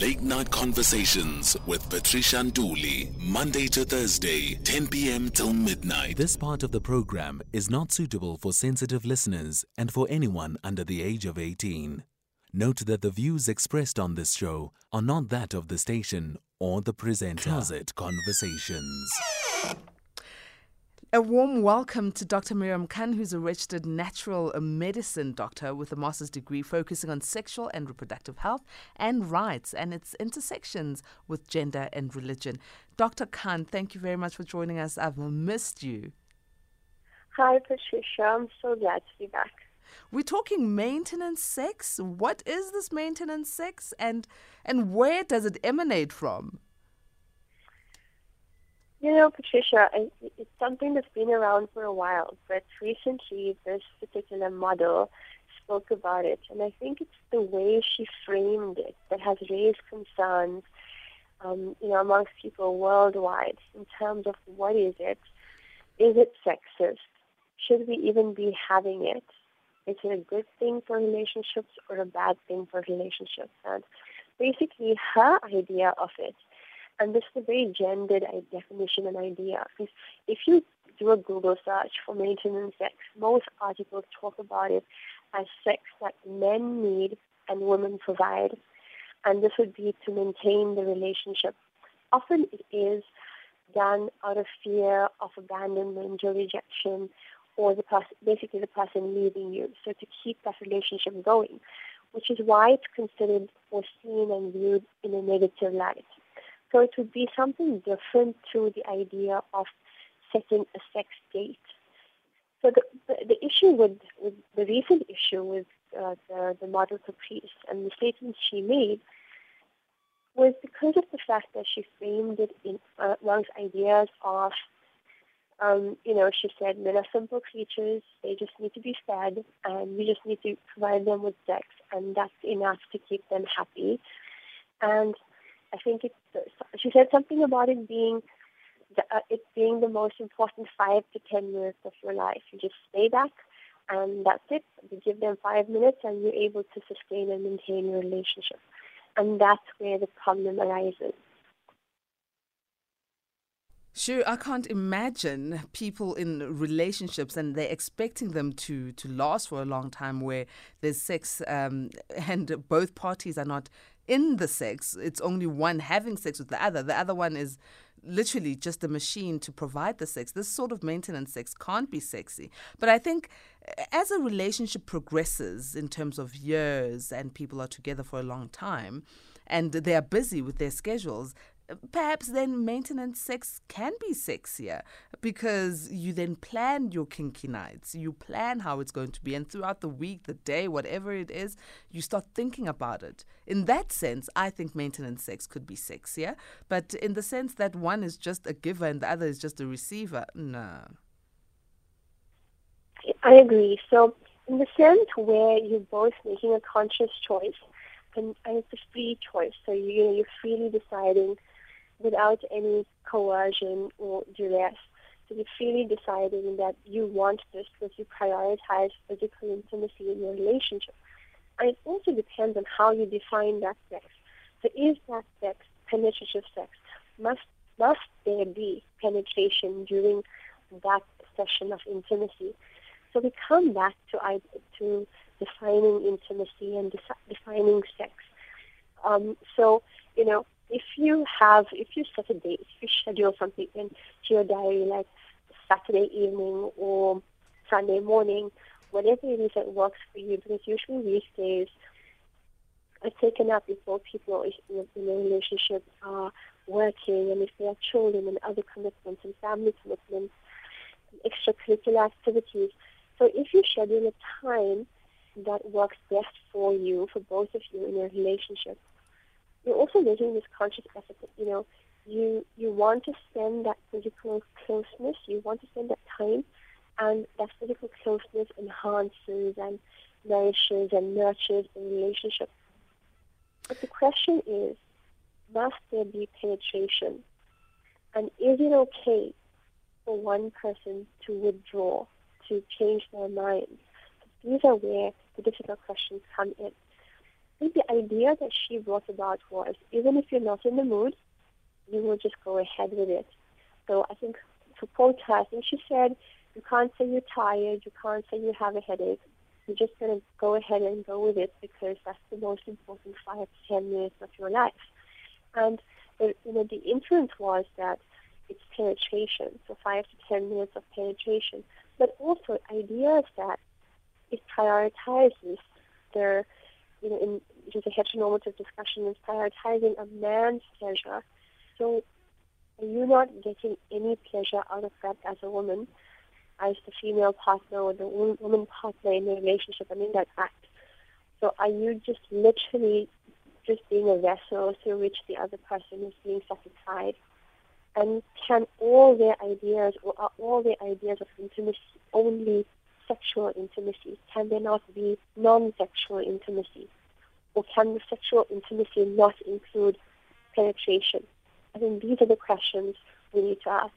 Late Night Conversations with Patricia Nduli, Monday to Thursday, 10 p.m. till midnight. This part of the program is not suitable for sensitive listeners and for anyone under the age of 18. Note that the views expressed on this show are not that of the station or the presenter. Closet Conversations. A warm welcome to Dr. Mariam Khan, who's a registered natural medicine doctor with a master's degree focusing on sexual and reproductive health and rights and its intersections with gender and religion. Dr. Khan, thank you very much for joining us. I've missed you. Hi, Patricia. I'm so glad to be back. We're talking maintenance sex. What is this maintenance sex and and where does it emanate from? You know, Patricia, it's something that's been around for a while, but recently this particular model spoke about it, and I think it's the way she framed it that has raised concerns, um, you know, amongst people worldwide in terms of what is it? Is it sexist? Should we even be having it? Is it a good thing for relationships or a bad thing for relationships? And basically, her idea of it and this is a very gendered uh, definition and idea. Because if you do a Google search for maintenance sex, most articles talk about it as sex that men need and women provide. And this would be to maintain the relationship. Often it is done out of fear of abandonment or rejection or the person, basically the person leaving you. So to keep that relationship going, which is why it's considered or seen and viewed in a negative light. So it would be something different to the idea of setting a sex date. So the, the, issue with, with, the recent issue with uh, the, the model caprice and the statements she made was because of the fact that she framed it in uh, ideas of, um, you know, she said men are simple creatures, they just need to be fed, and we just need to provide them with sex, and that's enough to keep them happy. And I think it's, she said something about it being the, uh, it being the most important five to ten minutes of your life. You just stay back, and that's it. You give them five minutes, and you're able to sustain and maintain your relationship. And that's where the problem arises. Sure, I can't imagine people in relationships and they're expecting them to to last for a long time, where there's sex um, and both parties are not in the sex. It's only one having sex with the other. The other one is literally just a machine to provide the sex. This sort of maintenance sex can't be sexy. But I think as a relationship progresses in terms of years and people are together for a long time and they are busy with their schedules, perhaps then maintenance sex can be sexier because you then plan your kinky nights. You plan how it's going to be. And throughout the week, the day, whatever it is, you start thinking about it. In that sense, I think maintenance sex could be sexier. But in the sense that one is just a giver and the other is just a receiver, no. I agree. So, in the sense where you're both making a conscious choice, and, and it's a free choice, so you know, you're freely deciding without any coercion or duress. So you're freely deciding that you want this because you prioritize physical intimacy in your relationship. And it also depends on how you define that sex. So is that sex penetrative sex? Must must there be penetration during that session of intimacy? So we come back to to defining intimacy and defining sex. Um, so you know, if you have, if you set a date, if you schedule something into your diary, like Saturday evening or Sunday morning, whatever it is that works for you, because usually these days are taken up before people in a relationship are working, and if they have children and other commitments and family commitments, and extracurricular activities. So if you schedule a time that works best for you, for both of you in your relationship, you're also making this conscious effort that, you know, you you want to spend that physical closeness, you want to spend that time, and that physical closeness enhances and nourishes and nurtures the relationship. But the question is, must there be penetration? And is it okay for one person to withdraw, to change their mind? These are where the difficult questions come in. Think the idea that she brought about was even if you're not in the mood, you will just go ahead with it. So I think to quote her, I think she said, you can't say you're tired, you can't say you have a headache. You're just going to go ahead and go with it because that's the most important five to ten minutes of your life. And the, you know, the influence was that it's penetration, so five to ten minutes of penetration, but also ideas that it prioritizes their, you know, in just a heteronormative discussion, is prioritizing a man's pleasure. So are you not getting any pleasure out of that as a woman, as the female partner or the woman partner in the relationship and in that act? So are you just literally just being a vessel through which the other person is being satisfied? And can all their ideas or are all their ideas of intimacy only sexual intimacy? Can there not be non-sexual intimacy? Or can the sexual intimacy not include penetration? I think these are the questions we need to ask.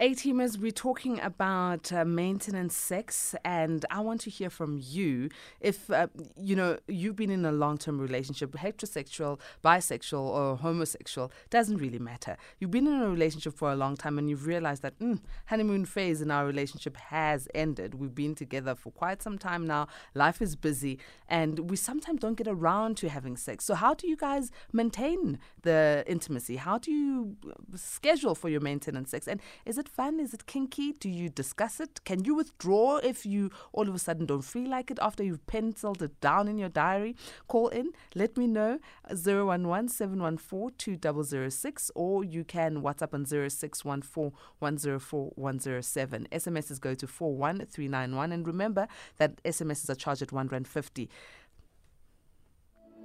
A-teamers, we're talking about uh, maintenance sex, and I want to hear from you. If uh, you know you've been in a long-term relationship, heterosexual, bisexual, or homosexual, doesn't really matter. You've been in a relationship for a long time, and you've realized that mm, honeymoon phase in our relationship has ended. We've been together for quite some time now. Life is busy, and we sometimes don't get around to having sex. So, how do you guys maintain the intimacy? How do you schedule for your maintenance sex? And is it it fun? Is it kinky? Do you discuss it? Can you withdraw if you all of a sudden don't feel like it after you've penciled it down in your diary? Call in, let me know 011 714 2006 or you can WhatsApp on 0614 104 107. SMSs go to 41391 and remember that SMSs are charged at 1 Rand 50.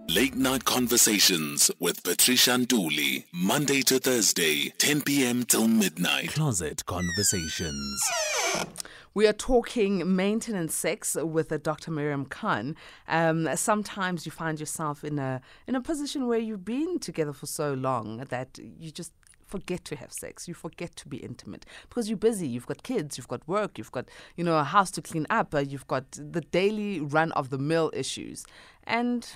Late Night Conversations with Patricia Nduli, Monday to Thursday, 10 p.m. till midnight. Closet Conversations. We are talking maintenance sex with Dr. Mariam Khan. Um, sometimes you find yourself in a in a position where you've been together for so long that you just forget to have sex. You forget to be intimate because you're busy. You've got kids, you've got work, you've got, you know, a house to clean up, uh, you've got the daily run of the mill issues. And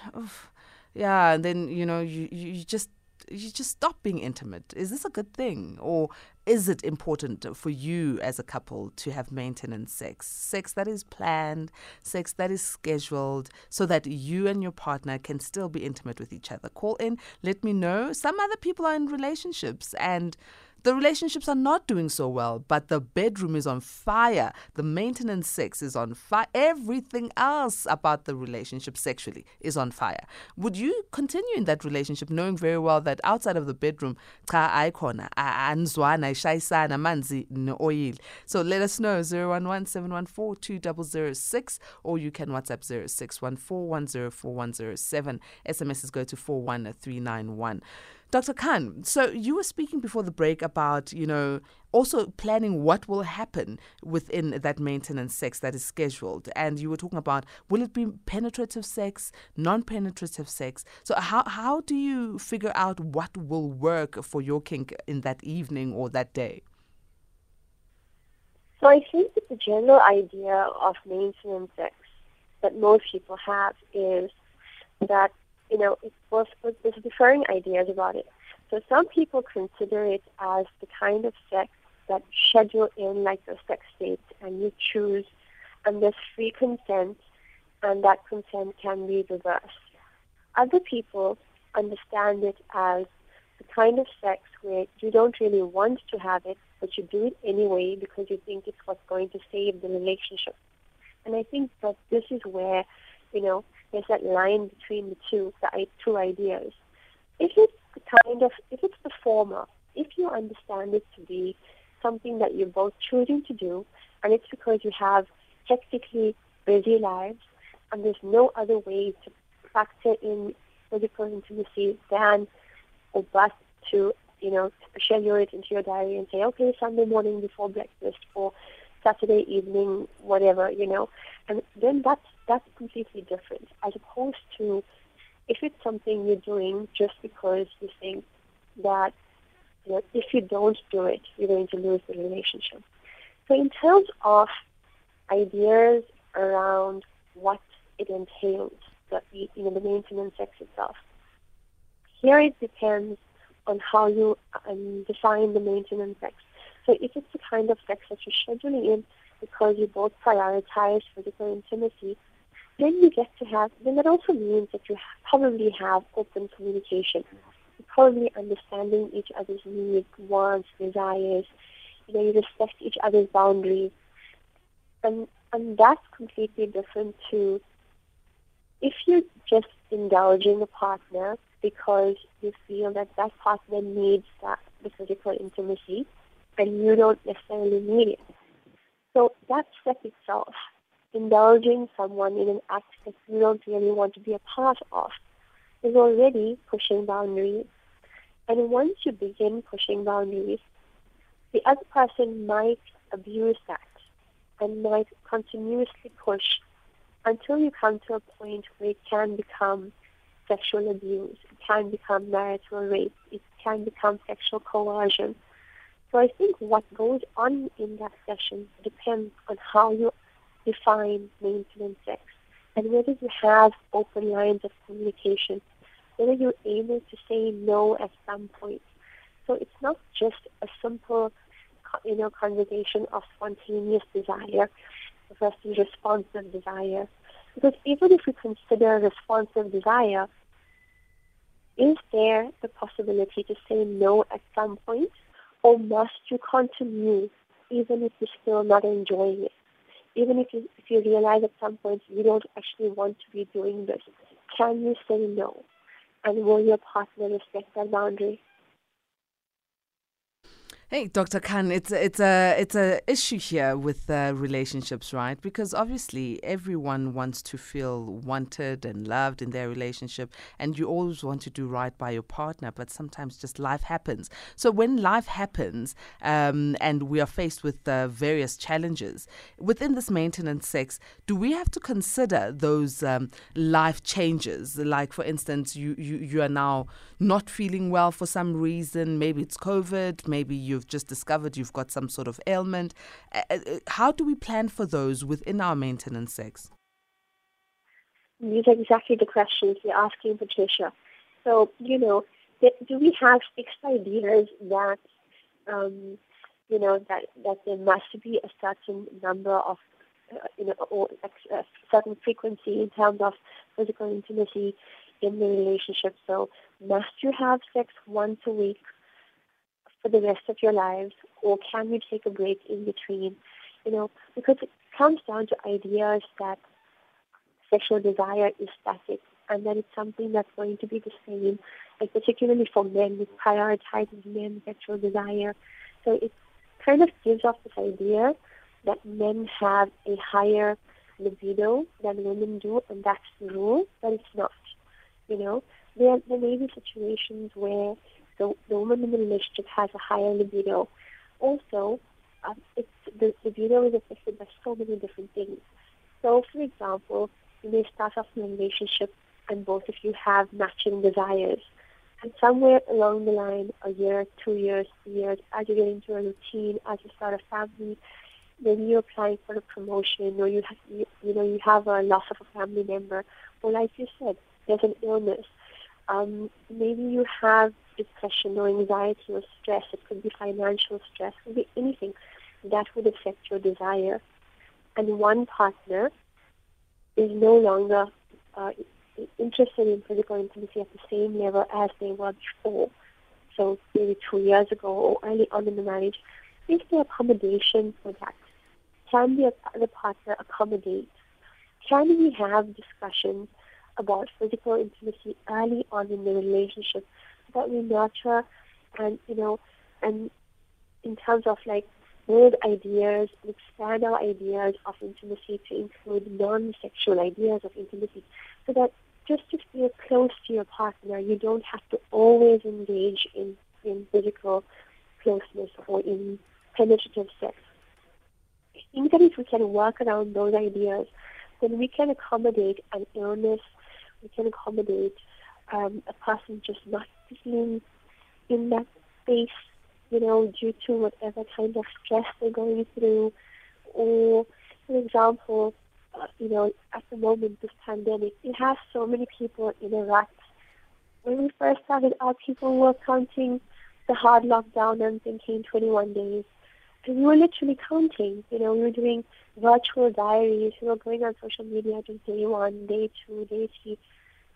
yeah, and then you know you you just you just stop being intimate. Is this a good thing, or is it important for you as a couple to have maintenance sex, sex that is planned, sex that is scheduled, so that you and your partner can still be intimate with each other? Call in, let me know. Some other people are in relationships and the relationships are not doing so well, but the bedroom is on fire. The maintenance sex is on fire. Everything else about the relationship sexually is on fire. Would you continue in that relationship knowing very well that outside of the bedroom, cha ayikhona anzwana ishayisana manzi oil. So let us know 011-714-2006 or you can WhatsApp 0614 SMSs go to 41391. Dr. Khan, so you were speaking before the break about, you know, also planning what will happen within that maintenance sex that is scheduled. And you were talking about will it be penetrative sex, non penetrative sex? So, how, how do you figure out what will work for your kink in that evening or that day? So, I think that the general idea of maintenance sex that most people have is that you know, it was, there's differing ideas about it. So some people consider it as the kind of sex that schedule in like your sex date and you choose and there's free consent and that consent can be reversed. Other people understand it as the kind of sex where you don't really want to have it, but you do it anyway because you think it's what's going to save the relationship. And I think that this is where, you know, there's that line between the two, the two ideas. If it's kind of, if it's the former, if you understand it to be something that you're both choosing to do, and it's because you have hectically busy lives, and there's no other way to factor in physical intimacy than or but to, you know, schedule it into your diary and say, okay, Sunday morning before breakfast or Saturday evening, whatever, you know, and then that's that's completely different as opposed to if it's something you're doing just because you think that you know, if you don't do it, you're going to lose the relationship. So in terms of ideas around what it entails, the you know the maintenance sex itself. Here it depends on how you um, define the maintenance sex. So if it's the kind of sex that you're scheduling in because you both prioritize physical intimacy, then you get to have, then that also means that you probably have open communication. You're probably understanding each other's needs, wants, desires. You know, you respect each other's boundaries. And, and that's completely different to if you're just indulging a partner because you feel that that partner needs that the physical intimacy and you don't necessarily need it. So that step itself, indulging someone in an act that you don't really want to be a part of, is already pushing boundaries. And once you begin pushing boundaries, the other person might abuse that and might continuously push until you come to a point where it can become sexual abuse, it can become marital rape, it can become sexual coercion. So I think what goes on in that session depends on how you define maintenance sex and whether you have open lines of communication, whether you're able to say no at some point. So it's not just a simple, you know, conversation of spontaneous desire versus responsive desire. Because even if we consider responsive desire, is there the possibility to say no at some point? Or must you continue even if you're still not enjoying it? Even if you, if you realize at some point you don't actually want to be doing this, can you say no? And will your partner respect that boundary? Hey, Dr. Khan, it's a, it's a it's a issue here with uh, relationships, right? Because obviously everyone wants to feel wanted and loved in their relationship, and you always want to do right by your partner. But sometimes just life happens. So when life happens, um, and we are faced with uh, various challenges within this maintenance sex, do we have to consider those um, life changes? Like, for instance, you, you you are now not feeling well for some reason. Maybe it's COVID. Maybe you've you've just discovered you've got some sort of ailment. Uh, uh, how do we plan for those within our maintenance sex? These are exactly the questions you're asking, Patricia. So, you know, do we have fixed ideas that, um, you know, that, that there must be a certain number of, uh, you know, or a certain frequency in terms of physical intimacy in the relationship? So, must you have sex once a week for the rest of your lives, or can you take a break in between? You know, because it comes down to ideas that sexual desire is static and that it's something that's going to be the same, like particularly for men, it prioritizes men's sexual desire. So it kind of gives off this idea that men have a higher libido than women do, and that's the rule, but it's not. You know, there, there may be situations where the, the woman in the relationship has a higher libido. Also, um, it's, the libido is affected by so many different things. So, for example, you may start off in a relationship and both of you have matching desires. And somewhere along the line, a year, two years, three years, as you get into a routine, as you start a family, maybe you're applying for a promotion or you have, you, you know, you have a loss of a family member. Or like you said, there's an illness. Um, maybe you have depression or anxiety or stress. It could be financial stress. It could be anything that would affect your desire. And one partner is no longer uh, interested in physical intimacy at the same level as they were before. So maybe two years ago or early on in the marriage. Is there accommodation for that? Can the other partner accommodate? Can we have discussions about physical intimacy early on in the relationship that we nurture and you know and in terms of like build ideas and expand our ideas of intimacy to include non-sexual ideas of intimacy so that just to feel close to your partner you don't have to always engage in, in physical closeness or in penetrative sex. I think that if we can work around those ideas, then we can accommodate an illness we can accommodate um, a person just not being in that space, you know, due to whatever kind of stress they're going through. Or, for example, uh, you know, at the moment, this pandemic, it has so many people in a rut. When we first started out, people were counting the hard lockdown and thinking 21 days. And we were literally counting. You know, we were doing virtual diaries. We were going on social media just day one, day two, day three.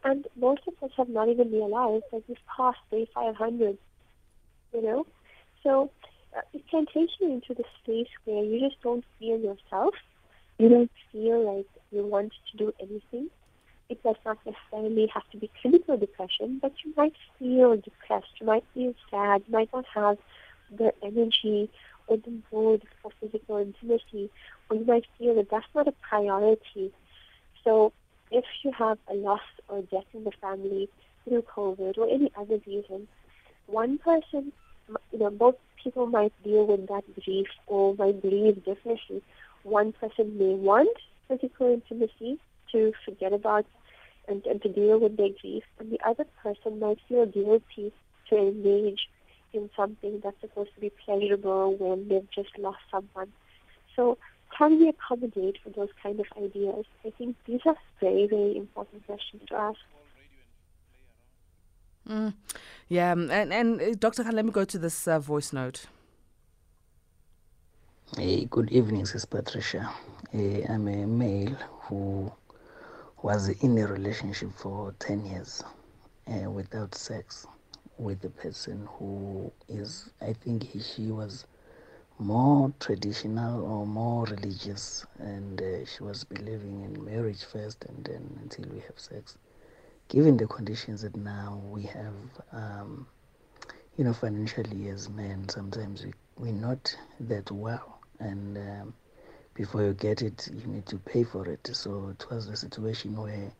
And most of us have not even realized that we've passed day 500. You know? So uh, it can take you into the space where you just don't feel yourself. You don't feel like you want to do anything. It does not necessarily have to be clinical depression, but you might feel depressed. You might feel sad. You might not have the energy or the mood for physical intimacy, or you might feel that that's not a priority. So if you have a loss or death in the family through COVID or any other reason, one person, you know, both people might deal with that grief or might grieve differently. One person may want physical intimacy to forget about and, and to deal with their grief, and the other person might feel guilty to engage in something that's supposed to be pleasurable when they've just lost someone. So can we accommodate for those kind of ideas? I think these are very, very important questions to ask. Mm. Yeah, um, and, and uh, Dr. Khan, let me go to this uh, voice note. Hey, good evening, Sister Patricia. Hey, I'm a male who was in a relationship for 10 years uh, without sex with a person who is, I think he, she was more traditional or more religious, and uh, she was believing in marriage first and then until we have sex. Given the conditions that now we have, um, you know, financially as men, sometimes we, we're not that well, and um, before you get it, you need to pay for it. So it was a situation where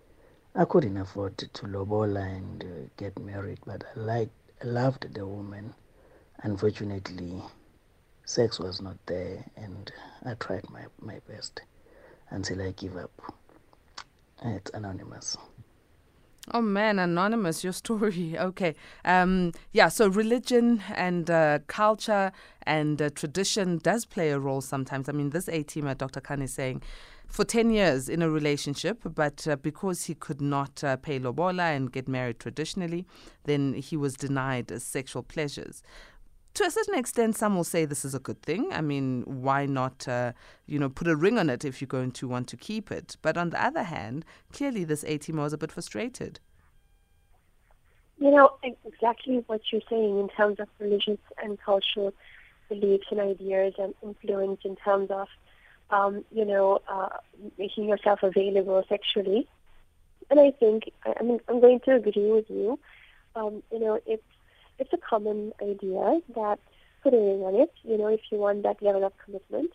I couldn't afford to lobola and uh, get married, but I liked, I loved the woman. Unfortunately, sex was not there, and I tried my, my best until I give up. It's anonymous. Oh man, anonymous, your story. Okay. Um, yeah, so religion and uh, culture and uh, tradition does play a role sometimes. I mean, this A teamer, Dr. Khan, is saying for 10 years in a relationship, but uh, because he could not uh, pay lobola and get married traditionally, then he was denied uh, sexual pleasures to a certain extent, some will say this is a good thing. I mean, why not, uh, you know, put a ring on it if you're going to want to keep it? But on the other hand, clearly this A teamer is a bit frustrated. You know, exactly what you're saying in terms of religious and cultural beliefs and ideas and influence in terms of, um, you know, uh, making yourself available sexually. And I think, I mean, I'm going to agree with you. Um, you know, it's it's a common idea that ring on it, you know, if you want that level of commitment.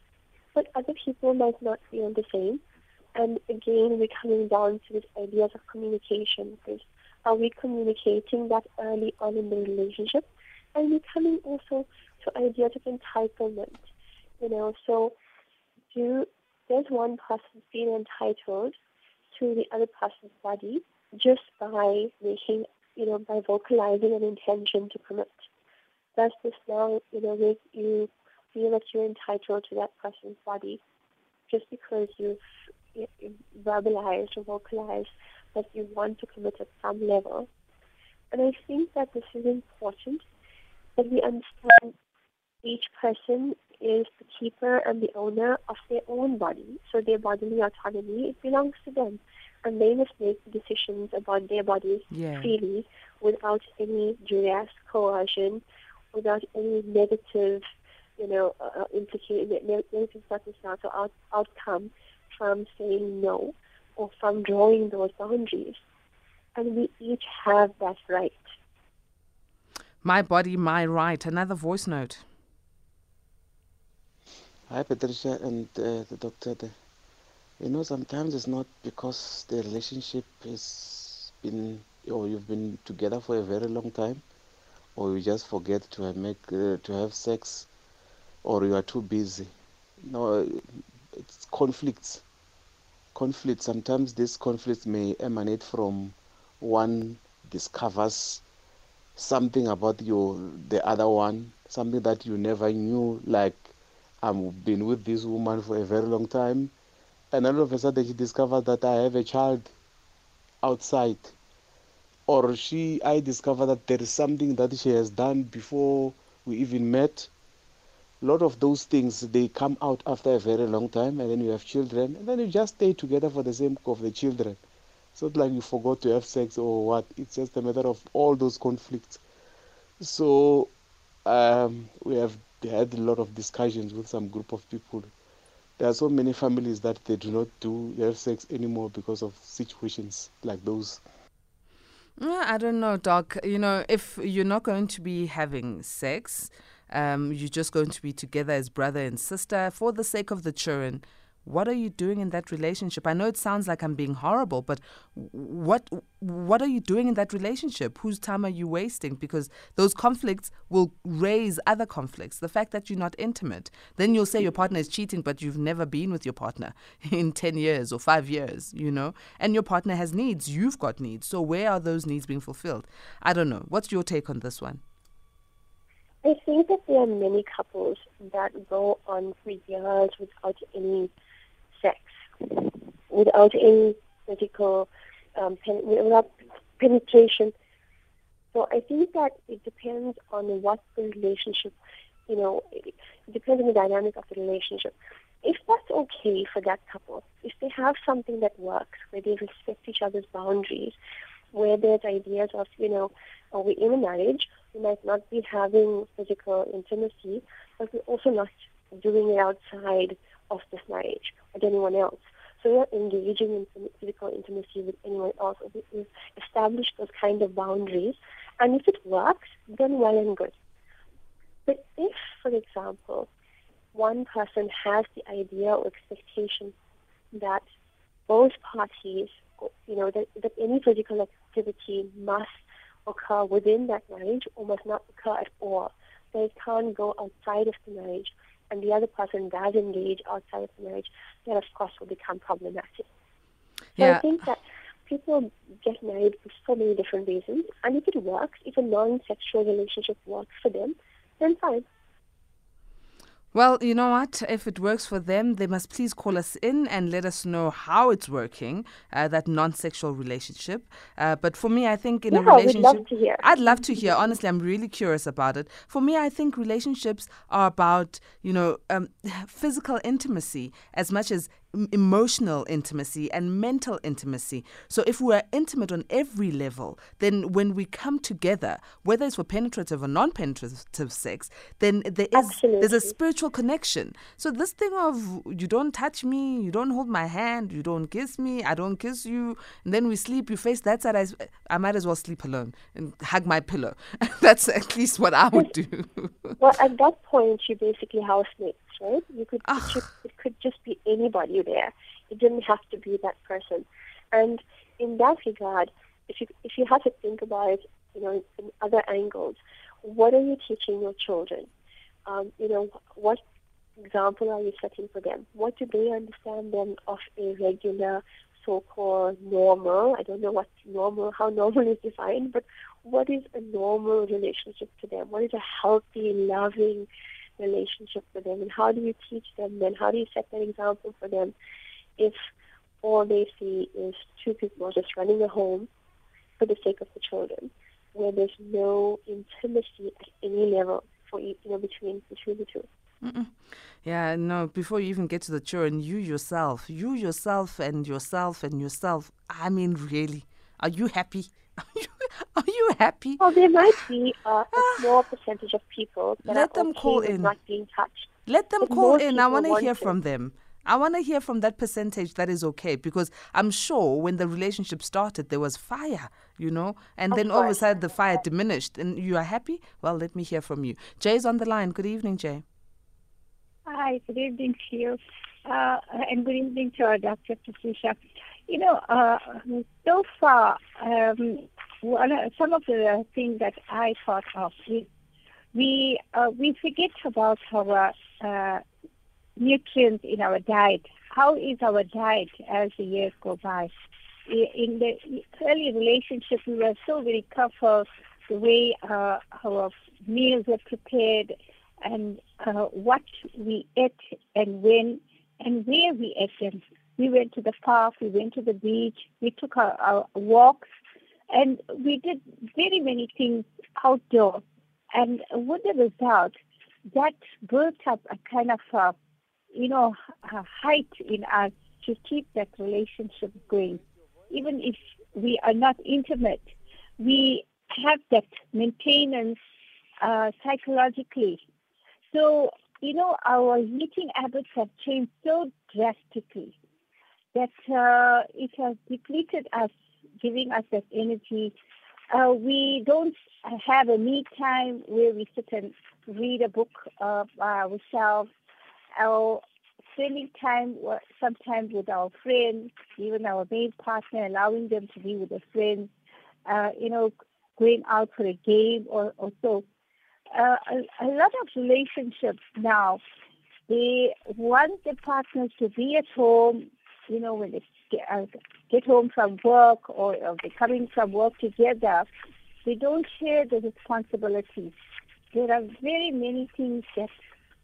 But other people might not feel the same. And again, we're coming down to this ideas of communication. Are we communicating that early on in the relationship? And we're coming also to ideas of entitlement. You know, so do does one person feel entitled to the other person's body just by making you know, by vocalizing an intention to commit. Does this now, you know, make you feel that you're entitled to that person's body just because you've, you've verbalized or vocalized that you want to commit at some level? And I think that this is important that we understand each person is the keeper and the owner of their own body. So their bodily autonomy, it belongs to them and they must make decisions about their bodies yeah. freely without any duress, coercion, without any negative, you know, uh, uh implication, negative circumstance or out, outcome from saying no or from drawing those boundaries. And we each have that right. My body, my right. Another voice note. Hi, Patricia and uh, the doctor. There. You know, sometimes it's not because the relationship has been, or you've been together for a very long time, or you just forget to have make uh, to have sex, or you are too busy. No, it's conflicts. Conflicts. Sometimes these conflicts may emanate from one discovers something about you, the other one, something that you never knew. Like I've been with this woman for a very long time and all of a sudden she discovers that I have a child outside, or she, I discover that there is something that she has done before we even met. A lot of those things they come out after a very long time, and then you have children, and then you just stay together for the sake of the children. It's not like you forgot to have sex or what. It's just a matter of all those conflicts. So um, we have had a lot of discussions with some group of people. There are so many families that they do not do have sex anymore because of situations like those. I don't know, Doc. You know, if you're not going to be having sex, um, you're just going to be together as brother and sister for the sake of the children what are you doing in that relationship? I know it sounds like i'm being horrible but what what are you doing in that relationship? Whose time are you wasting? Because those conflicts will raise other conflicts. The fact that you're not intimate. Then you'll say your partner is cheating but you've never been with your partner in 10 years or 5 years you know? And your partner has needs. You've got needs. So where are those needs being fulfilled? I don't know. What's your take on this one? I think that there are many couples that go on for years without any sex without any physical um, pen- without penetration. So I think that it depends on what the relationship, you know, it depends on the dynamic of the relationship. If that's okay for that couple, if they have something that works, where they respect each other's boundaries, where there's ideas of, you know, are we in a marriage? We might not be having physical intimacy, but we're also not doing it outside of this marriage with anyone else. So we're engaging in physical intimacy with anyone else. We've established those kind of boundaries. And if it works, then well and good. But if, for example, one person has the idea or expectation that both parties, you know, that, that any physical activity must occur within that marriage or must not occur at all, they can't go outside of the marriage, and the other person does engage outside of the marriage, then of course will become problematic. So yeah. I think that people get married for so many different reasons, and if it works, if a non-sexual relationship works for them, then fine. Well, you know what? If it works for them, they must please call us in and let us know how it's working, uh, that non sexual relationship. Uh, but for me, I think in yeah, a relationship. I'd love to hear. I'd love to hear. Honestly, I'm really curious about it. For me, I think relationships are about, you know, um, physical intimacy as much as emotional intimacy and mental intimacy. So if we're intimate on every level, then when we come together, whether it's for penetrative or non-penetrative sex, then there is Absolutely. there's a spiritual connection. So this thing of you don't touch me, you don't hold my hand, you don't kiss me, I don't kiss you, and then we sleep, you face that side. I, I might as well sleep alone and hug my pillow. That's at least what I would do. well, at that point, you basically housemates, You could it, should, it could just be anybody there. It didn't have to be that person. And in that regard, if you if you have to think about it, you know, in other angles, what are you teaching your children? Um, you know, what example are you setting for them? What do they understand then of a regular so-called normal? I don't know what normal, how normal is defined, but what is a normal relationship to them? What is a healthy, loving relationship with them? And how do you teach them then? How do you set that example for them if all they see is two people just running a home for the sake of the children, where there's no intimacy at any level for you know between between the 2 Mm-mm. Yeah, no, before you even get to the children, you yourself, you yourself and yourself and yourself. I mean, really, are you happy? Are you, are you happy? Well, there might be a, a small percentage of people that Let are them okay call with in. not being touched. Let them But call most in. I people want to want hear it. from them. I want to hear from that percentage that is okay because I'm sure when the relationship started there was fire, you know, and Of then all of a course. sudden the fire diminished and you are happy. Well, let me hear from you. Jay's on the line. Good evening, Jay. Hi, good evening to you, uh, and good evening to our Dr. Patricia. You know, uh, so far, um, some of the things that I thought of is we uh, we forget about our uh, nutrients in our diet. How is our diet as the years go by? In the early relationship, we were so very careful the way uh, our meals were prepared and uh, what we ate and when and where we ate them. We went to the park, we went to the beach, we took our, our walks, and we did very many things outdoor. And with the result, that built up a kind of, uh, you know, a height in us to keep that relationship going. Even if we are not intimate, we have that maintenance uh, psychologically. So, you know, our eating habits have changed so drastically that uh, it has depleted us, giving us that energy. Uh, we don't have a me time where we sit and read a book uh, by ourselves, or spending time sometimes with our friends, even our main partner, allowing them to be with their friends, uh, you know, going out for a game or, or so. Uh, a, a lot of relationships now, they want the partners to be at home, you know, when they get, uh, get home from work or, or they're coming from work together, they don't share the responsibilities. There are very many things that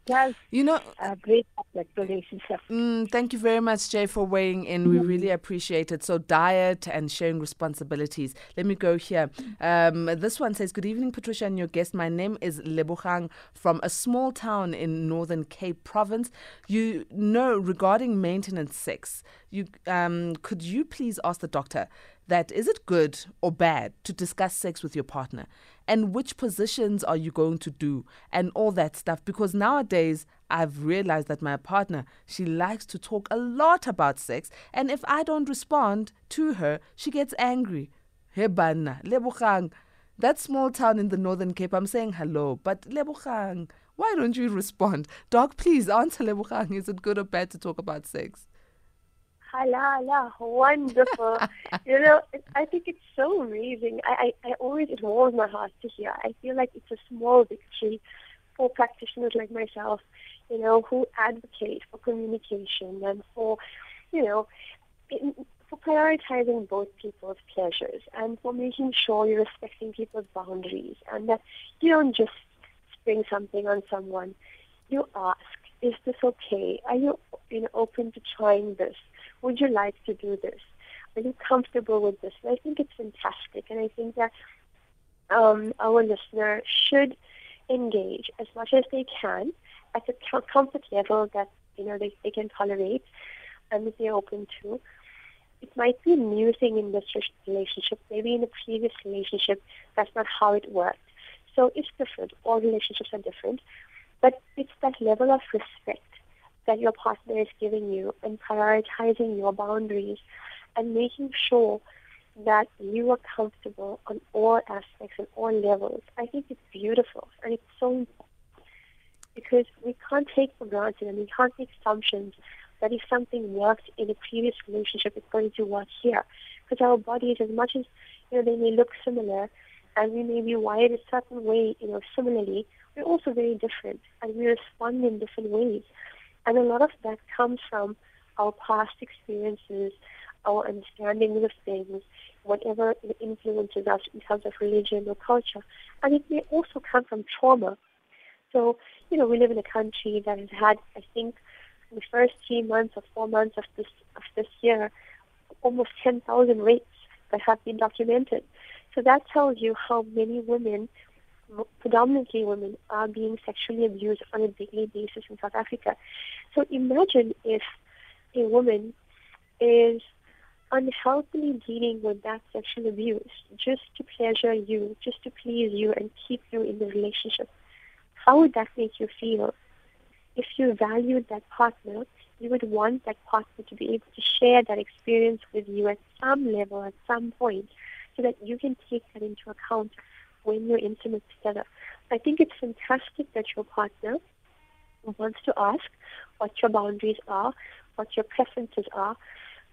does you know uh, break up that relationship. Mm, thank you very much, Jay, for weighing in. Mm-hmm. We really appreciate it. So diet and sharing responsibilities. Let me go here. Um, this one says, "Good evening, Patricia and your guest. My name is Lebogang from a small town in Northern Cape Province. You know regarding maintenance sex. You um, could you please ask the doctor." That is it good or bad to discuss sex with your partner? And which positions are you going to do? And all that stuff. Because nowadays I've realized that my partner she likes to talk a lot about sex. And if I don't respond to her she gets angry. Hebana lebogang. That small town in the northern cape I'm saying hello but lebogang why don't you respond? Doc please answer lebogang. Is it good or bad to talk about sex halala, wonderful. you know, I think it's so amazing. I, I, I always, it warms my heart to hear. I feel like it's a small victory for practitioners like myself, you know, who advocate for communication and for, you know, in, for prioritizing both people's pleasures and for making sure you're respecting people's boundaries and that you don't just spring something on someone. You ask, is this okay? Are you, you know, open to trying this? Would you like to do this? Are you comfortable with this? And I think it's fantastic, and I think that um, our listener should engage as much as they can at the comfort level that you know they, they can tolerate and that they're open to. It might be a new thing in this relationship. Maybe in a previous relationship, that's not how it worked. So it's different. All relationships are different. But it's that level of respect that your partner is giving you and prioritizing your boundaries and making sure that you are comfortable on all aspects and all levels. I think it's beautiful and it's so important because we can't take for granted and we can't make assumptions that if something worked in a previous relationship, it's going to work here. Because our bodies, as much as you know, they may look similar and we may be wired a certain way, you know, similarly, we're also very different and we respond in different ways. And a lot of that comes from our past experiences, our understanding of things, whatever influences us in terms of religion or culture. And it may also come from trauma. So, you know, we live in a country that has had, I think, in the first three months or four months of this of this year, almost 10,000 rapes that have been documented. So that tells you how many women predominantly women are being sexually abused on a daily basis in South Africa. So imagine if a woman is unhealthily dealing with that sexual abuse just to pleasure you, just to please you and keep you in the relationship. How would that make you feel? If you valued that partner, you would want that partner to be able to share that experience with you at some level, at some point, so that you can take that into account when you're intimate together. I think it's fantastic that your partner wants to ask what your boundaries are, what your preferences are,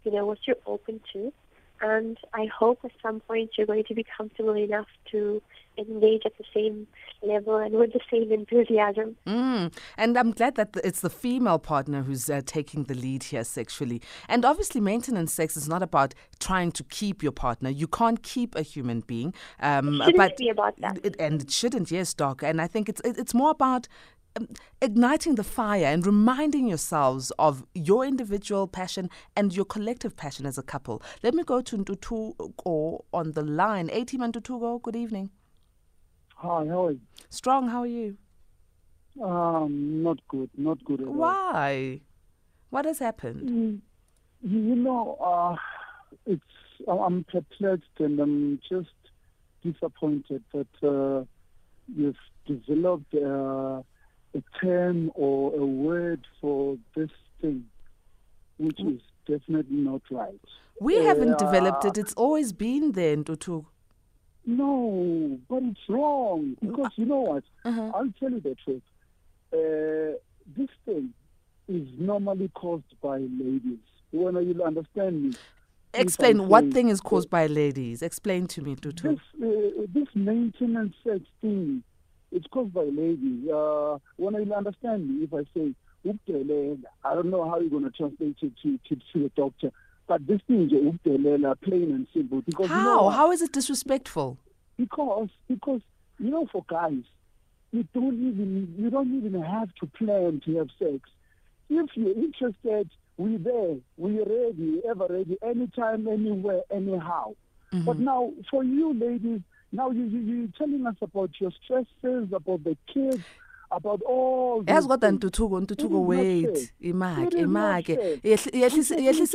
you know, what you're open to. And I hope at some point you're going to be comfortable enough to engage at the same level and with the same enthusiasm. Mm. And I'm glad that it's the female partner who's uh, taking the lead here sexually. And obviously, maintenance sex is not about trying to keep your partner. You can't keep a human being. Um, it shouldn't but be about that. It, and it shouldn't, yes, Doc. And I think it's it, it's more about um, igniting the fire and reminding yourselves of your individual passion and your collective passion as a couple. Let me go to Ntutuko on the line. A team Ntutuko, good evening. Hi, how are you? Strong, how are you? Um, not good, not good at Why? What has happened? Mm, you know, uh, it's I'm perplexed and I'm just disappointed that uh, you've developed uh, a term or a word for this thing, which is definitely not right. We haven't developed it. It's always been there, Ntutu. No, but it's wrong because you know what? Uh-huh. I'll tell you the truth. Uh, this thing is normally caused by ladies. When you understand me. Explain what thing is caused by ladies. Explain to me, Tutu. This, uh, this maintenance sex thing, it's caused by ladies. Uh, when you understand me, if I say, I don't know how you're going to translate it to, to, to the doctor. But this thing is plain and simple. Because how? You know how is it disrespectful? Because, because, you know, for guys, you don't even you don't even have to plan to have sex. If you're interested, we're there, we're ready, ever ready, anytime, anywhere, anyhow. Mm-hmm. But now, for you ladies, now you, you you're telling us about your stresses, about the kids, about all yazi kodwa ntuthuko ntuthuko wait imake imake.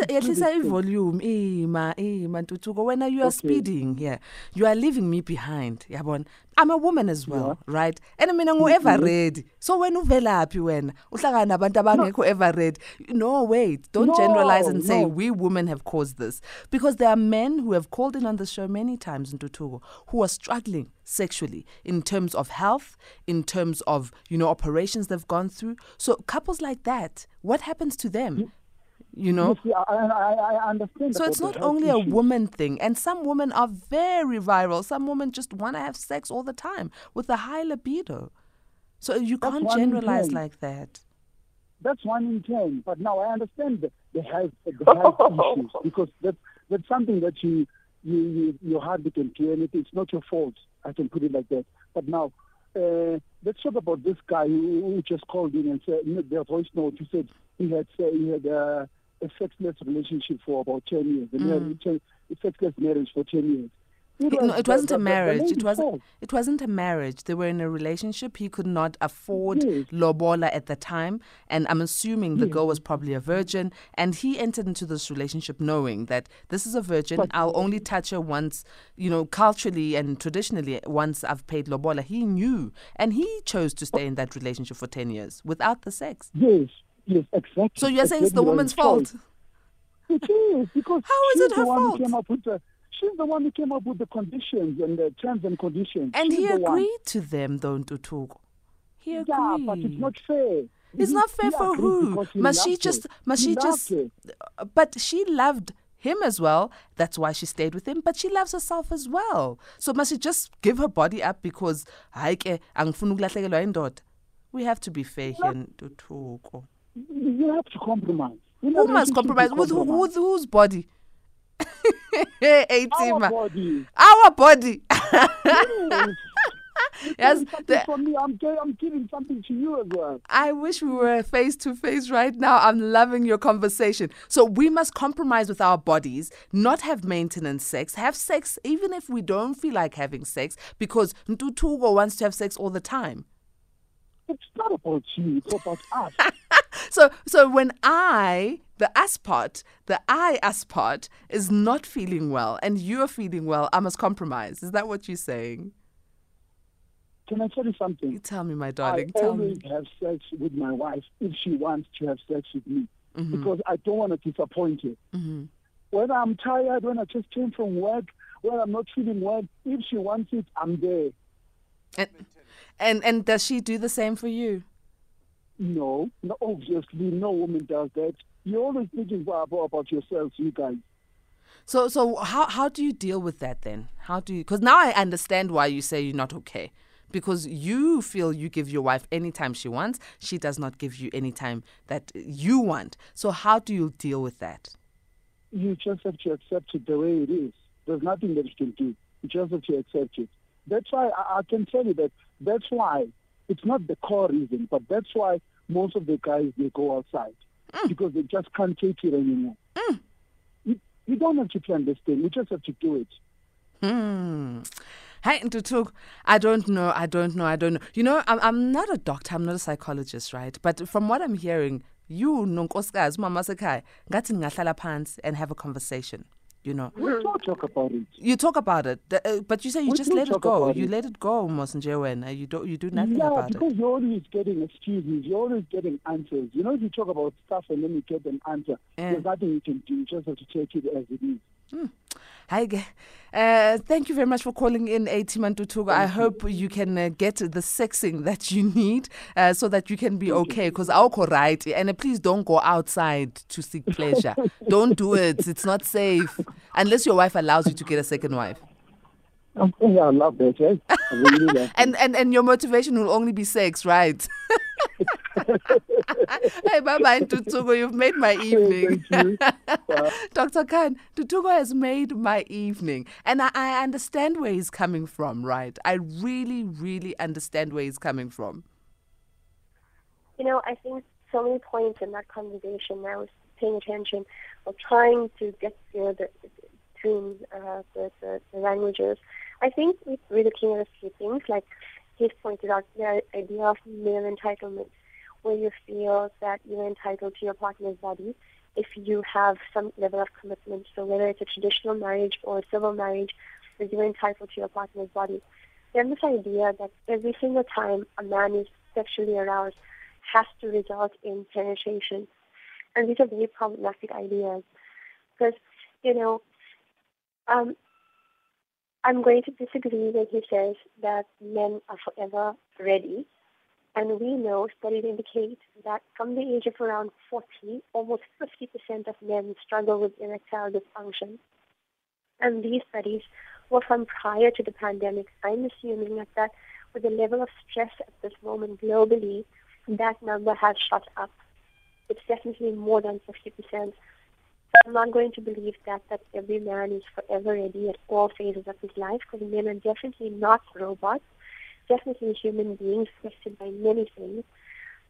yehlisa ivolume. Ima ima ntuthuko. When you are speeding here. You are leaving me behind yabona I'm a woman as well, yeah. right? And mina ngu mm-hmm. ever ready. So when uvelaphi wena uhlangana nabantu abangekho ever ready. No, wait. Don't no, generalize and say no. we women have caused this because there are men who have called in on the show many times in Tutugo who are struggling sexually in terms of health, in terms of, you know, operations they've gone through. So couples like that, what happens to them? Mm. You know? Yes, I, I, I, understand so it's not only a woman thing and some women are very viral. Some women just want to have sex all the time with a high libido. So you that's can't generalize like that. That's one in ten. But now i understand the, the health the health issues because that's that's something that you you, you your heart can do and it's not your fault i can put it like that. But now uh, let's talk about this guy who, who just called in and said their voice note. He said he had uh, he had uh, a sexless relationship for about 10 years, a, mm. a sexless marriage for 10 years. It, was, no, it wasn't the, a marriage. The it wasn't. It wasn't a marriage. They were in a relationship. He could not afford yes. lobola at the time, and I'm assuming the yes. girl was probably a virgin. And he entered into this relationship knowing that this is a virgin. But, I'll only touch her once, you know, culturally and traditionally. Once I've paid lobola, he knew, and he chose to stay in that relationship for ten years without the sex. Yes, Yes, exactly. So you're saying it's the woman's fault? It is because how is it her fault? Came up with the, she's the one who came up with the conditions and the terms and conditions. And she's he agreed to them, don't Tutuko. He agreed. Yeah, but it's not fair. It's he, not fair for who? Must she just? Must she just? But she loved him as well. That's why she stayed with him. But she loves herself as well. So must she just give her body up because We have to be fair here, Tutuko you have to compromise. You who must compromise? With, who, with whose body? hey, Our body. Our body. yes, the, for me, I'm, I'm giving something to you as well. I wish we were face to face right now. I'm loving your conversation. So we must compromise with our bodies, not have maintenance sex, have sex even if we don't feel like having sex, because Ntutugo wants to have sex all the time. It's not about you, it's about us. so so when I the us part, the I us part is not feeling well and you're feeling well, I must compromise. Is that what you're saying? Can I tell you something? You tell me, my darling. I tell always me. have sex with my wife if she wants to have sex with me mm-hmm. because I don't want to disappoint her. Mm-hmm. When I'm tired, when I just came from work, when I'm not feeling well, if she wants it, I'm there. And, and and does she do the same for you? No, no obviously no woman does that. You're always thinking about, about yourselves, you guys. So so how how do you deal with that then? How do you because now I understand why you say you're not okay. Because you feel you give your wife any time she wants, she does not give you any time that you want. So how do you deal with that? You just have to accept it the way it is. There's nothing that you can do. You just have to accept it. That's why I, I can tell you that that's why It's not the core reason, but that's why most of the guys they go outside mm. because they just can't take it anymore. Mm. You, you don't have to understand. You just have to do it. Hey, Ntutuk, I don't know, I don't know, I don't know. You know, I'm, I'm not a doctor, I'm not a psychologist, right? But from what I'm hearing, you, nonkosikazi, mama sekhaya, ngathi ningahlala phansi and have a conversation you know. We do talk about it. You talk about it, uh, but you say you we just let it go. You it. let it go, Mosenjewen. You don't, you do nothing yeah, about it. Yeah, because you're always getting excuses. You're always getting answers. You know, if you talk about stuff and then you get an answer, yeah. there's nothing you can do. You just have to take it as it is. Hmm. Hi, uh, thank you very much for calling in, Atiman Tutuga. I hope you can uh, get the sexing that you need uh, so that you can be okay. Because I'll right. And uh, please don't go outside to seek pleasure. don't do it. It's not safe. Unless your wife allows you to get a second wife. Yeah, I love that. Yes. Really and, and, and your motivation will only be sex, right? hey, bye bye, Tutugo. You've made my evening. Dr. Khan, Tutugo has made my evening. And I, I understand where he's coming from, right? I really, really understand where he's coming from. You know, I think so many points in that conversation, I was paying attention or trying to get you know, the, between uh, the, the, the languages. I think we're looking at a few things, like he's pointed out the idea of male entitlement where you feel that you're entitled to your partner's body if you have some level of commitment. So whether it's a traditional marriage or a civil marriage, you're entitled to your partner's body. Then this idea that every single time a man is sexually aroused has to result in penetration. And these are very problematic ideas because, you know, um, I'm going to disagree when he says that men are forever ready and we know studies indicate that from the age of around 40, almost 50% of men struggle with erectile dysfunction. And these studies were from prior to the pandemic. I'm assuming that, that with the level of stress at this moment globally, that number has shot up. It's definitely more than 50%. I'm not going to believe that, that every man is forever ready at all phases of his life because men are definitely not robots definitely human beings affected by many things,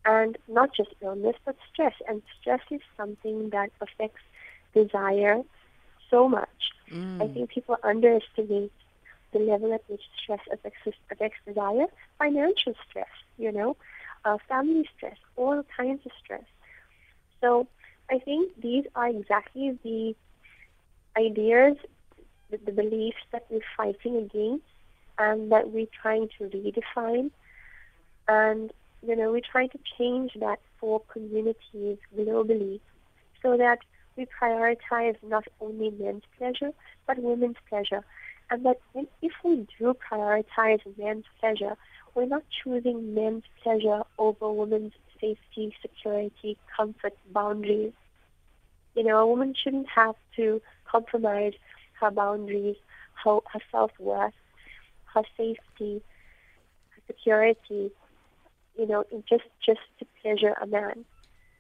and not just illness, but stress. And stress is something that affects desire so much. Mm. I think people underestimate the level at which stress affects, affects desire. Financial stress, you know, uh, family stress, all kinds of stress. So I think these are exactly the ideas, the, the beliefs that we're fighting against and that we're trying to redefine. And, you know, we're trying to change that for communities globally so that we prioritize not only men's pleasure, but women's pleasure. And that if we do prioritize men's pleasure, we're not choosing men's pleasure over women's safety, security, comfort, boundaries. You know, a woman shouldn't have to compromise her boundaries, her, her self worth, her safety, her security, you know, just just to pleasure a man.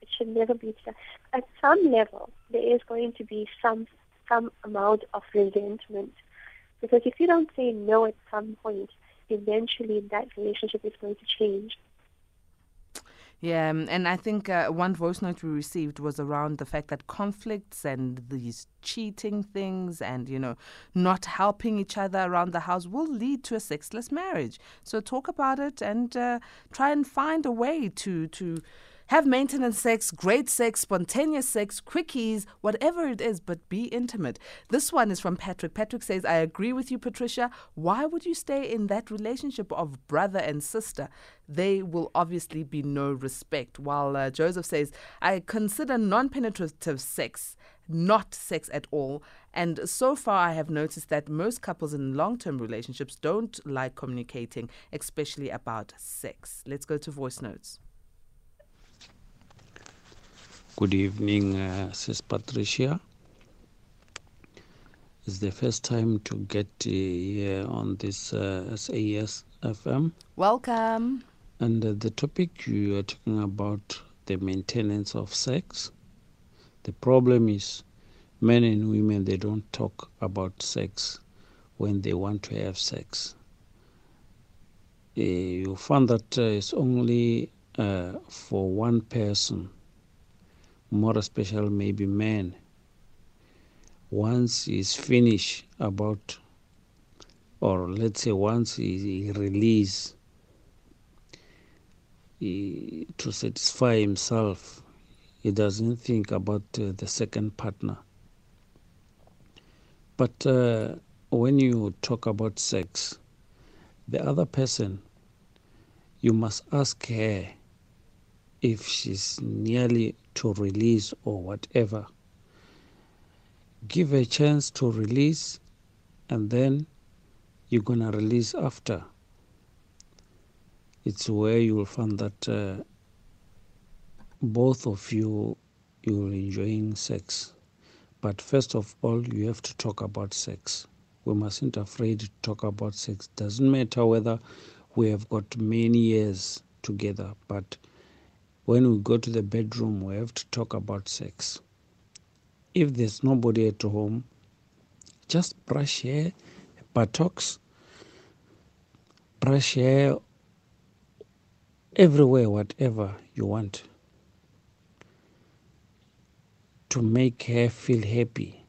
It should never be that. At some level, there is going to be some some amount of resentment, because if you don't say no at some point, eventually that relationship is going to change. Yeah, um, and I think uh, one voice note we received was around the fact that conflicts and these cheating things and, you know, not helping each other around the house will lead to a sexless marriage. So talk about it and uh, try and find a way to to have maintenance sex, great sex, spontaneous sex, quickies, whatever it is, but be intimate. This one is from Patrick. Patrick says, I agree with you, Patricia. Why would you stay in that relationship of brother and sister? They will obviously be no respect. While uh, Joseph says, I consider non penetrative sex not sex at all. And so far, I have noticed that most couples in long term relationships don't like communicating, especially about sex. Let's go to voice notes. Good evening, uh, Sis Patricia. It's the first time to get uh, here on this uh, SAS FM. Welcome. And uh, the topic you are talking about the maintenance of sex. The problem is men and women they don't talk about sex when they want to have sex. you find that uh, it's only uh, for one person, more especially maybe men. Once he's finished about, or let's say once he, he release he, to satisfy himself, he doesn't think about uh, the second partner. But uh, when you talk about sex, the other person, you must ask her if she's nearly to release or whatever. Give a chance to release, and then you're gonna release after. It's where you will find that uh, both of you you're enjoying sex. But first of all, you have to talk about sex. We mustn't afraid to talk about sex. Doesn't matter whether we have got many years together, but when we go to the bedroom, we have to talk about sex. If there's nobody at home, just brush hair, buttocks, brush hair everywhere, whatever you want to make her feel happy.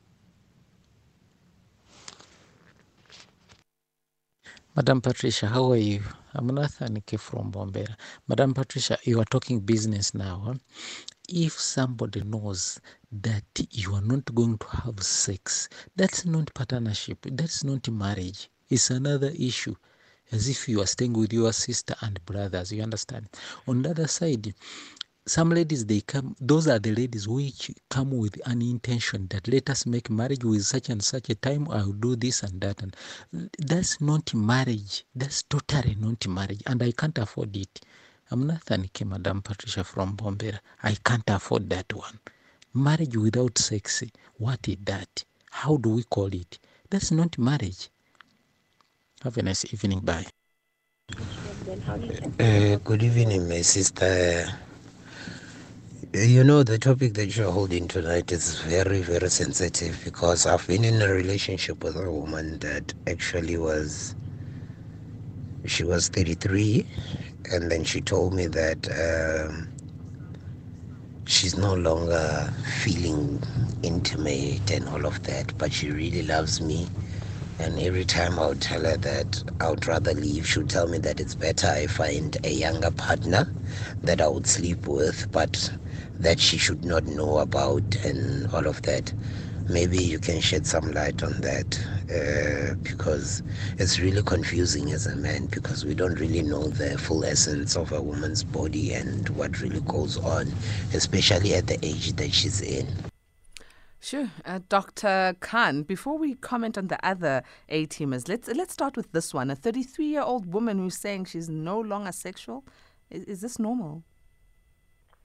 Madam Patricia, how are you? I'm Nathan from Bombera. Madam Patricia, you are talking business now. If somebody knows that you are not going to have sex, that's not partnership, that's not marriage. It's another issue. As if you are staying with your sister and brothers, you understand? On the other side, some ladies they come those are the ladies which come with an intention that let us make marriage with such and such a time i'll do this and that and that's not marriage. That's totally not marriage. And i can't afford it. I'm nathan k madam patricia from bombera. I can't afford that one. Marriage without sex what is that? How do we call it? That's not marriage. Have a nice evening. Bye. Uh, good evening my sister you know, the topic that you're holding tonight is very, very sensitive because I've been in a relationship with a woman that actually was, she was 33, and then she told me that um, she's no longer feeling intimate and all of that, but she really loves me. And every time I would tell her that I would rather leave, she would tell me that it's better I find a younger partner that I would sleep with. But that she should not know about and all of that. Maybe you can shed some light on that uh, because it's really confusing as a man because we don't really know the full essence of a woman's body and what really goes on, especially at the age that she's in. Sure, uh, Dr. Khan. Before we comment on the other A teamers, let's let's start with this one: a 33-year-old woman who's saying she's no longer sexual. Is, is this normal?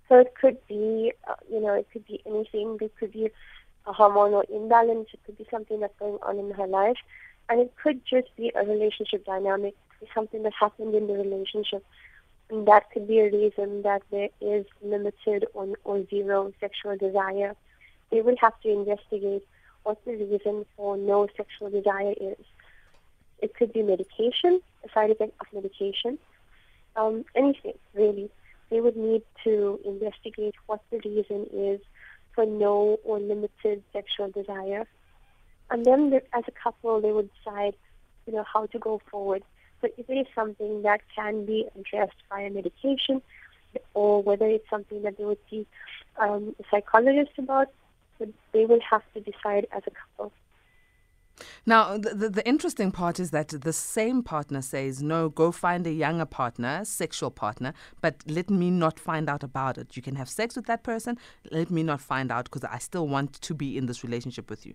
So it could be, uh, you know, it could be anything. It could be a hormonal imbalance. It could be something that's going on in her life. And it could just be a relationship dynamic, something that happened in the relationship. And that could be a reason that there is limited or, or zero sexual desire. They will have to investigate what the reason for no sexual desire is. It could be medication, a side effect of medication, um, anything really they would need to investigate what the reason is for no or limited sexual desire. And then as a couple, they would decide, you know, how to go forward. So if it is something that can be addressed via medication, or whether it's something that they would see um, a psychologist about, they will have to decide as a couple. Now, the, the, the, interesting part is that the same partner says, no, go find a younger partner, sexual partner, but let me not find out about it. You can have sex with that person, let me not find out because I still want to be in this relationship with you.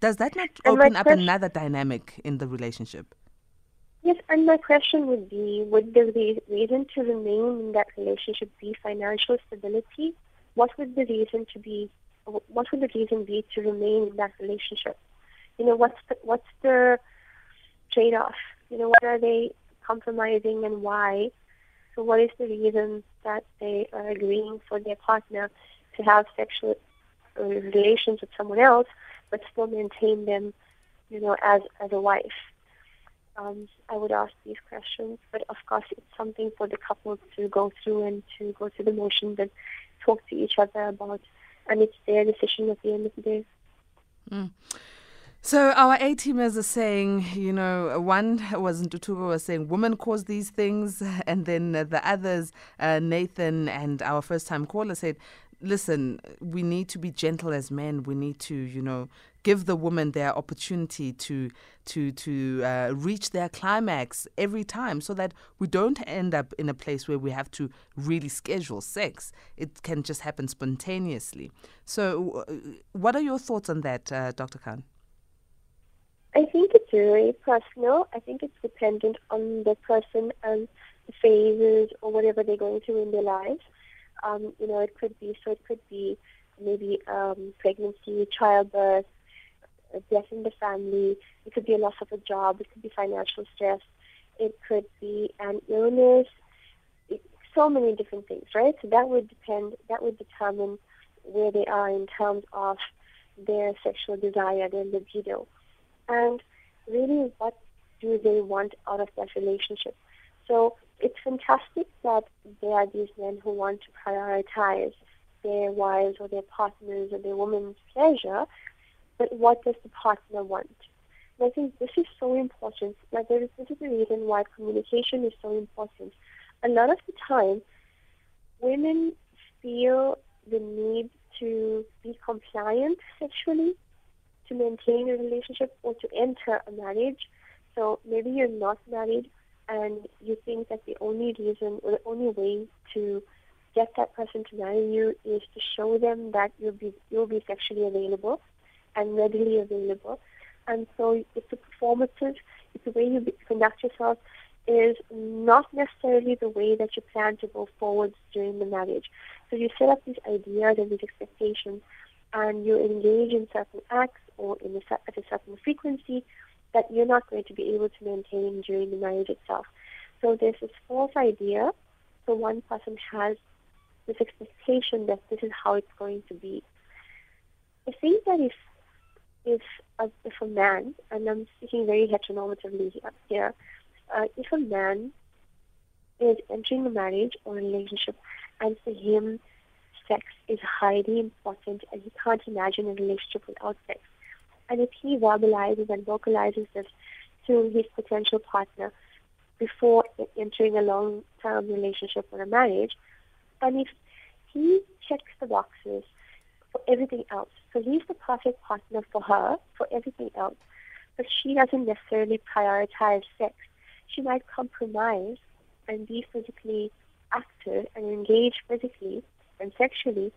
Does that not and open up question, another dynamic in the relationship? Yes, and my question would be would the reason to remain in that relationship be financial stability? What would the reason to be? What would the reason be to remain in that relationship? You know, what's the, what's the trade-off? You know, what are they compromising and why? So what is the reason that they are agreeing for their partner to have sexual uh, relations with someone else, but still maintain them, you know, as as a wife? um, I would ask these questions. But of course, it's something for the couple to go through and to go through the motions and talk to each other about. And it's their decision at the end of the day. Mm. So our A teamers are saying, you know, one was Ntutuko was saying women cause these things, and then the others, uh, Nathan and our first time caller said, listen, we need to be gentle as men. We need to, you know, give the women their opportunity to to to uh, reach their climax every time, so that we don't end up in a place where we have to really schedule sex. It can just happen spontaneously. So, what are your thoughts on that, uh, Dr. Khan? I think it's very personal. I think it's dependent on the person and the phases or whatever they're going through in their lives. Um, you know, it could be so. It could be maybe um, pregnancy, childbirth, death in the family. It could be a loss of a job. It could be financial stress. It could be an illness. It, so many different things, right? So that would depend. That would determine where they are in terms of their sexual desire, their libido and really what do they want out of that relationship. So it's fantastic that there are these men who want to prioritize their wives or their partners or their woman's pleasure, but what does the partner want? And I think this is so important. Like there is, this is the reason why communication is so important. A lot of the time, women feel the need to be compliant sexually to maintain a relationship or to enter a marriage. So maybe you're not married and you think that the only reason or the only way to get that person to marry you is to show them that you'll be you'll be sexually available and readily available. And so it's a performative, it's the way you conduct yourself is not necessarily the way that you plan to go forward during the marriage. So you set up these ideas and these expectations and you engage in certain acts or in a, at a certain frequency that you're not going to be able to maintain during the marriage itself. So there's this false idea. So one person has this expectation that this is how it's going to be. I think that if if a, if a man, and I'm speaking very heteronormatively here, uh, if a man is entering a marriage or a relationship, and for him sex is highly important and he can't imagine a relationship without sex. And if he verbalizes and vocalizes this to his potential partner before entering a long term relationship or a marriage, and if he checks the boxes for everything else, so he's the perfect partner for her for everything else, but she doesn't necessarily prioritize sex. She might compromise and be physically active and engage physically and sexually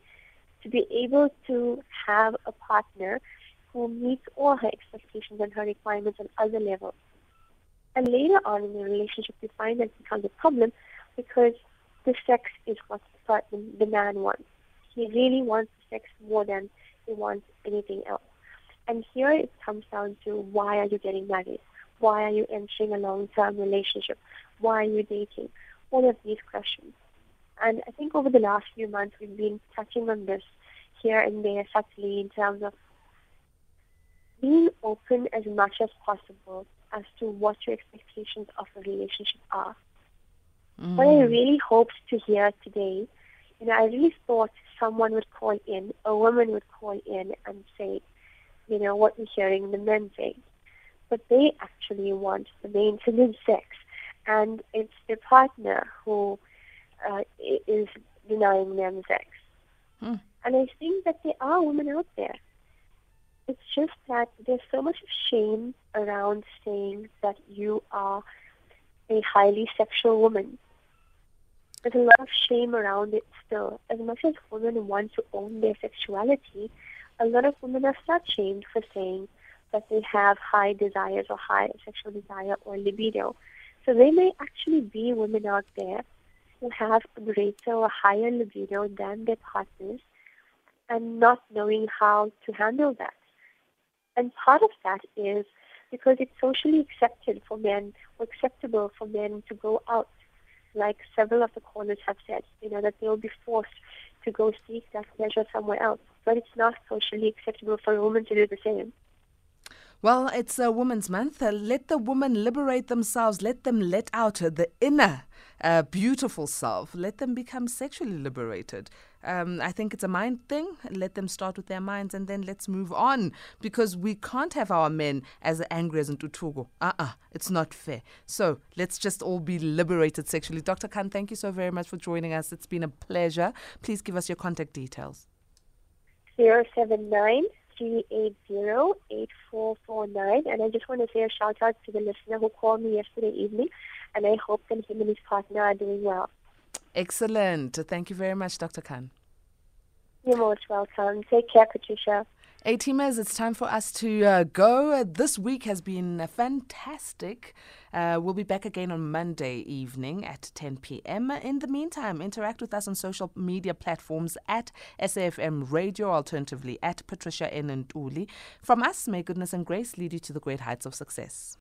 to be able to have a partner meets all her expectations and her requirements on other levels. And later on in the relationship, you find that becomes a problem because the sex is what the, the man wants. He really wants sex more than he wants anything else. And here it comes down to why are you getting married? Why are you entering a long-term relationship? Why are you dating? All of these questions. And I think over the last few months, we've been touching on this here and there subtly in terms of being open as much as possible as to what your expectations of a relationship are. Mm. What I really hoped to hear today, you know, I really thought someone would call in, a woman would call in and say, you know, what we're hearing the men say. But they actually want the maintenance sex. And it's their partner who uh, is denying them sex. Hmm. And I think that there are women out there. It's just that there's so much shame around saying that you are a highly sexual woman. There's a lot of shame around it still. As much as women want to own their sexuality, a lot of women are still shamed for saying that they have high desires or high sexual desire or libido. So there may actually be women out there who have a greater or higher libido than their partners and not knowing how to handle that. And part of that is because it's socially accepted for men or acceptable for men to go out, like several of the callers have said, you know, that they'll be forced to go seek that pleasure somewhere else. But it's not socially acceptable for a woman to do the same. Well, it's a Women's Month. Uh, let the women liberate themselves. Let them let out the inner uh, beautiful self. Let them become sexually liberated. Um, I think it's a mind thing. Let them start with their minds and then let's move on because we can't have our men as angry as Ntutugo. Uh uh-uh, uh, it's not fair. So let's just all be liberated sexually. Dr. Khan, thank you so very much for joining us. It's been a pleasure. Please give us your contact details. 079 380-8449. And I just want to say a shout out to the listener who called me yesterday evening. And I hope that him and his partner are doing well. Excellent. Thank you very much, Dr. Khan. You're most welcome. Take care, Patricia. A teamers, it's time for us to uh, go. This week has been fantastic. Uh, we'll be back again on Monday evening at 10 p.m. In the meantime, interact with us on social media platforms at SAFM Radio, alternatively at Patricia N. Uli. From us, may goodness and grace lead you to the great heights of success.